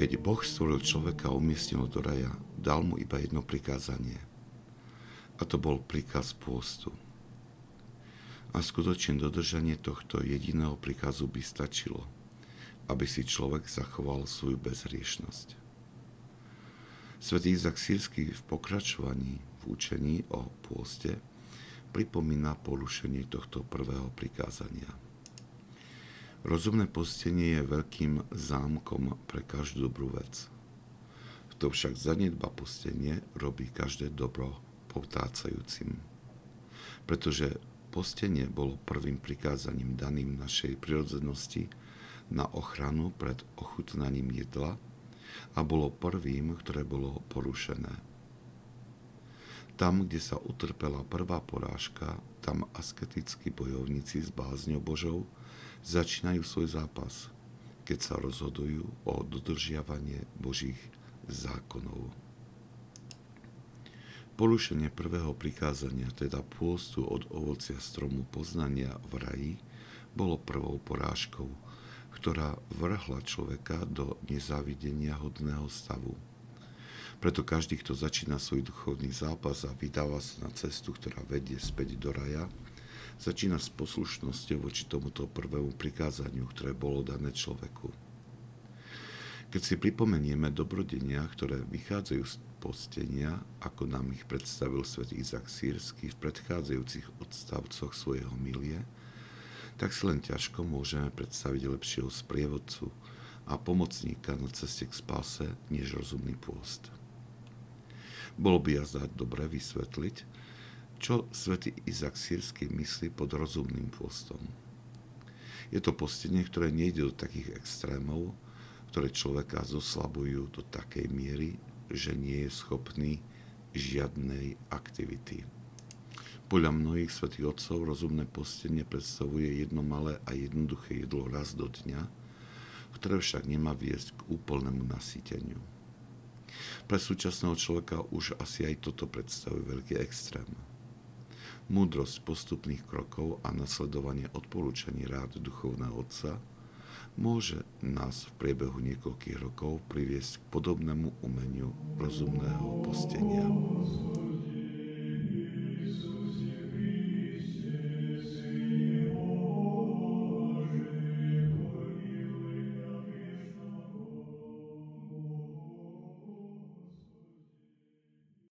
Keď Boh stvoril človeka a umiestnil do raja, dal mu iba jedno prikázanie. A to bol príkaz pôstu. A skutočne dodržanie tohto jediného príkazu by stačilo, aby si človek zachoval svoju bezriešnosť. Svetý Izak Sírsky v pokračovaní v učení o pôste pripomína porušenie tohto prvého prikázania. Rozumné postenie je veľkým zámkom pre každú dobrú vec. Kto však zanedba postenie, robí každé dobro potácajúcim. Pretože postenie bolo prvým prikázaním daným našej prirodzenosti na ochranu pred ochutnaním jedla a bolo prvým, ktoré bolo porušené. Tam, kde sa utrpela prvá porážka, tam asketickí bojovníci s bázňou Božou začínajú svoj zápas, keď sa rozhodujú o dodržiavanie Božích zákonov. Porušenie prvého prikázania, teda pôstu od ovocia stromu poznania v raji, bolo prvou porážkou, ktorá vrhla človeka do nezávidenia hodného stavu. Preto každý, kto začína svoj duchovný zápas a vydáva sa na cestu, ktorá vedie späť do raja, začína s poslušnosťou voči tomuto prvému prikázaniu, ktoré bolo dané človeku. Keď si pripomenieme dobrodenia, ktoré vychádzajú z postenia, ako nám ich predstavil svätý Izak Sírsky v predchádzajúcich odstavcoch svojho milie, tak si len ťažko môžeme predstaviť lepšieho sprievodcu a pomocníka na ceste k spáse než rozumný pôst. Bolo by jazda dobre vysvetliť, čo svätý Izak Sírsky myslí pod rozumným pôstom. Je to postenie, ktoré nejde do takých extrémov, ktoré človeka zoslabujú do takej miery, že nie je schopný žiadnej aktivity. Podľa mnohých svätých otcov rozumné postenie predstavuje jedno malé a jednoduché jedlo raz do dňa, ktoré však nemá viesť k úplnému nasýteniu. Pre súčasného človeka už asi aj toto predstavuje veľký extrém. Múdrosť postupných krokov a nasledovanie odporúčaní rád duchovného otca môže nás v priebehu niekoľkých rokov priviesť k podobnému umeniu rozumného postenia.